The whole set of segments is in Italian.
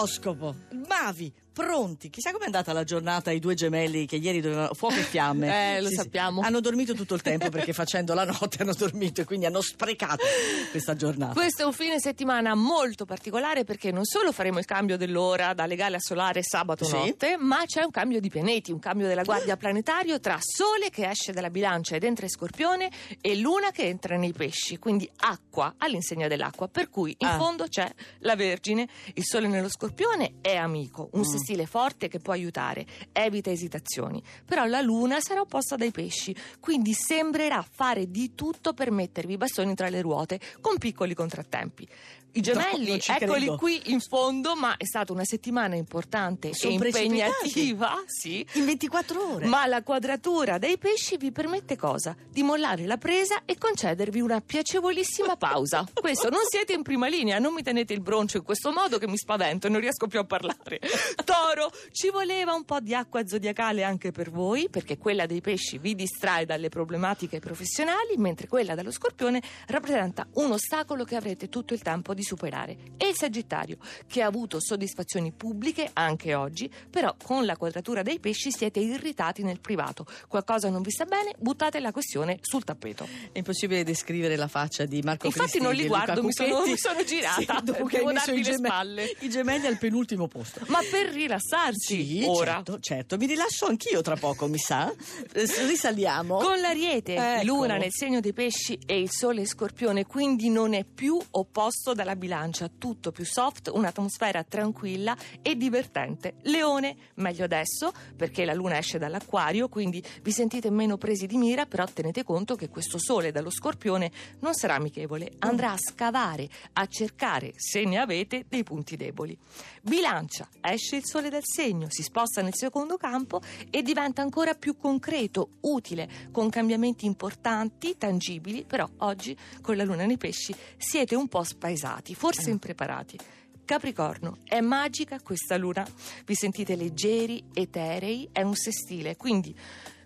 L'oroscopo, Mavi, pronti. Chissà com'è andata la giornata ai due gemelli che ieri dovevano fuoco e fiamme. Eh, lo sappiamo. Hanno dormito tutto il tempo perché facendo la notte hanno dormito e quindi hanno sprecato questa giornata. Questo è un fine settimana molto particolare perché non solo faremo il cambio dell'ora da legale a solare sabato Sì. notte, ma c'è un cambio di pianeti, un cambio della guardia planetario tra Sole che esce dalla bilancia ed entra in Scorpione e Luna che entra nei pesci, quindi acqua all'insegna dell'acqua, per cui in Ah. fondo c'è la Vergine, il Sole nello Scorpione è amico, un Mm. sestile forte che può aiutare, evita esitazioni, però la Luna sarà opposta dai pesci, quindi sembrerà fare di tutto per mettervi i bastoni tra le ruote con piccoli contrattempi. I gemelli, ci eccoli credo. qui in fondo, ma è stata una settimana importante Sono e impegnativa, sì. In 24 ore. Ma la quadratura dei pesci vi permette cosa? Di mollare la presa e concedervi una piacevolissima pausa. Questo non siete in prima linea, non mi tenete il broncio in questo modo che mi spavento e non riesco più a parlare. Toro, ci voleva un po' di acqua zodiacale anche per voi, perché quella dei pesci vi distrae dalle problematiche professionali, mentre quella dello scorpione rappresenta un ostacolo che avrete tutto il tempo di superare. E il Sagittario, che ha avuto soddisfazioni pubbliche anche oggi, però con la quadratura dei pesci siete irritati nel privato. Qualcosa non vi sta bene, buttate la questione sul tappeto. È impossibile descrivere la faccia di Marco Infatti Cristini non li guardo, mi sono- mi sono girata, Sì, dopo che devo hai messo darvi i le geme- spalle. I gemelli al penultimo posto. Ma per rilassarsi Sì, ora. certo, certo. Mi rilascio anch'io tra poco, mi sa. Eh, Risaliamo. Con l'ariete, Ecco. luna nel segno dei pesci e il sole scorpione, quindi non è più opposto dalla bilancia, tutto più soft, un'atmosfera tranquilla e divertente. Leone, meglio adesso perché la luna esce dall'acquario, quindi vi sentite meno presi di mira, però tenete conto che questo sole dallo scorpione non sarà amichevole, andrà a scavare, a cercare, se ne avete, dei punti deboli. Bilancia, esce il sole dal segno, si sposta nel secondo campo e diventa ancora più concreto, utile, con cambiamenti importanti, tangibili, però oggi con la luna nei pesci siete un po' spaesati, forse impreparati. Capricorno, è magica questa luna, vi sentite leggeri, eterei, è un sestile, quindi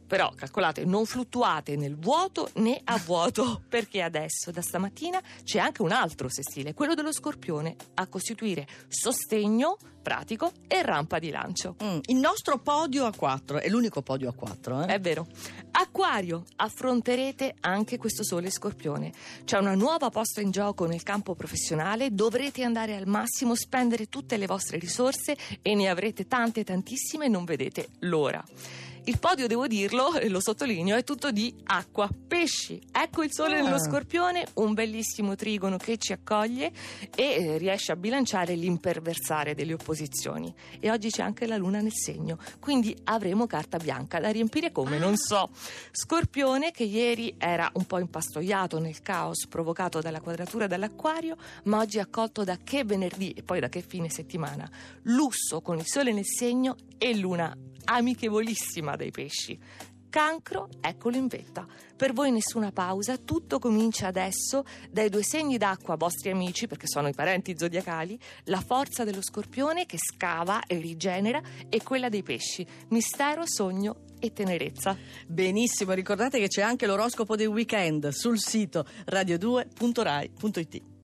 però calcolate, non fluttuate nel vuoto né a vuoto, perché adesso, da stamattina, c'è anche un altro sestile, quello dello scorpione, a costituire sostegno pratico e rampa di lancio. Mm, il nostro podio a 4 è l'unico podio a 4. Eh? È vero. Acquario, affronterete anche questo sole scorpione. C'è una nuova posta in gioco nel campo professionale, dovrete andare al massimo, spendere tutte le vostre risorse e ne avrete tante tantissime, non vedete l'ora. Il podio, devo dirlo, e lo sottolineo, è tutto di acqua, pesci. Ecco il sole Ah. nello scorpione, un bellissimo trigono che ci accoglie e eh, riesce a bilanciare l'imperversare delle opposizioni. E oggi c'è anche la luna nel segno, quindi avremo carta bianca da riempire come, non so. Scorpione che ieri era un po' impastoiato nel caos provocato dalla quadratura dell'acquario, ma oggi è accolto da che venerdì e poi da che fine settimana. Lusso con il sole nel segno e luna amichevolissima dei pesci. Cancro, eccolo in vetta. Per voi nessuna pausa, tutto comincia adesso dai due segni d'acqua, vostri amici, perché sono i parenti zodiacali, la forza dello scorpione che scava e rigenera e quella dei pesci, mistero, sogno e tenerezza. Benissimo, ricordate che c'è anche l'oroscopo del weekend sul sito radio2.rai.it.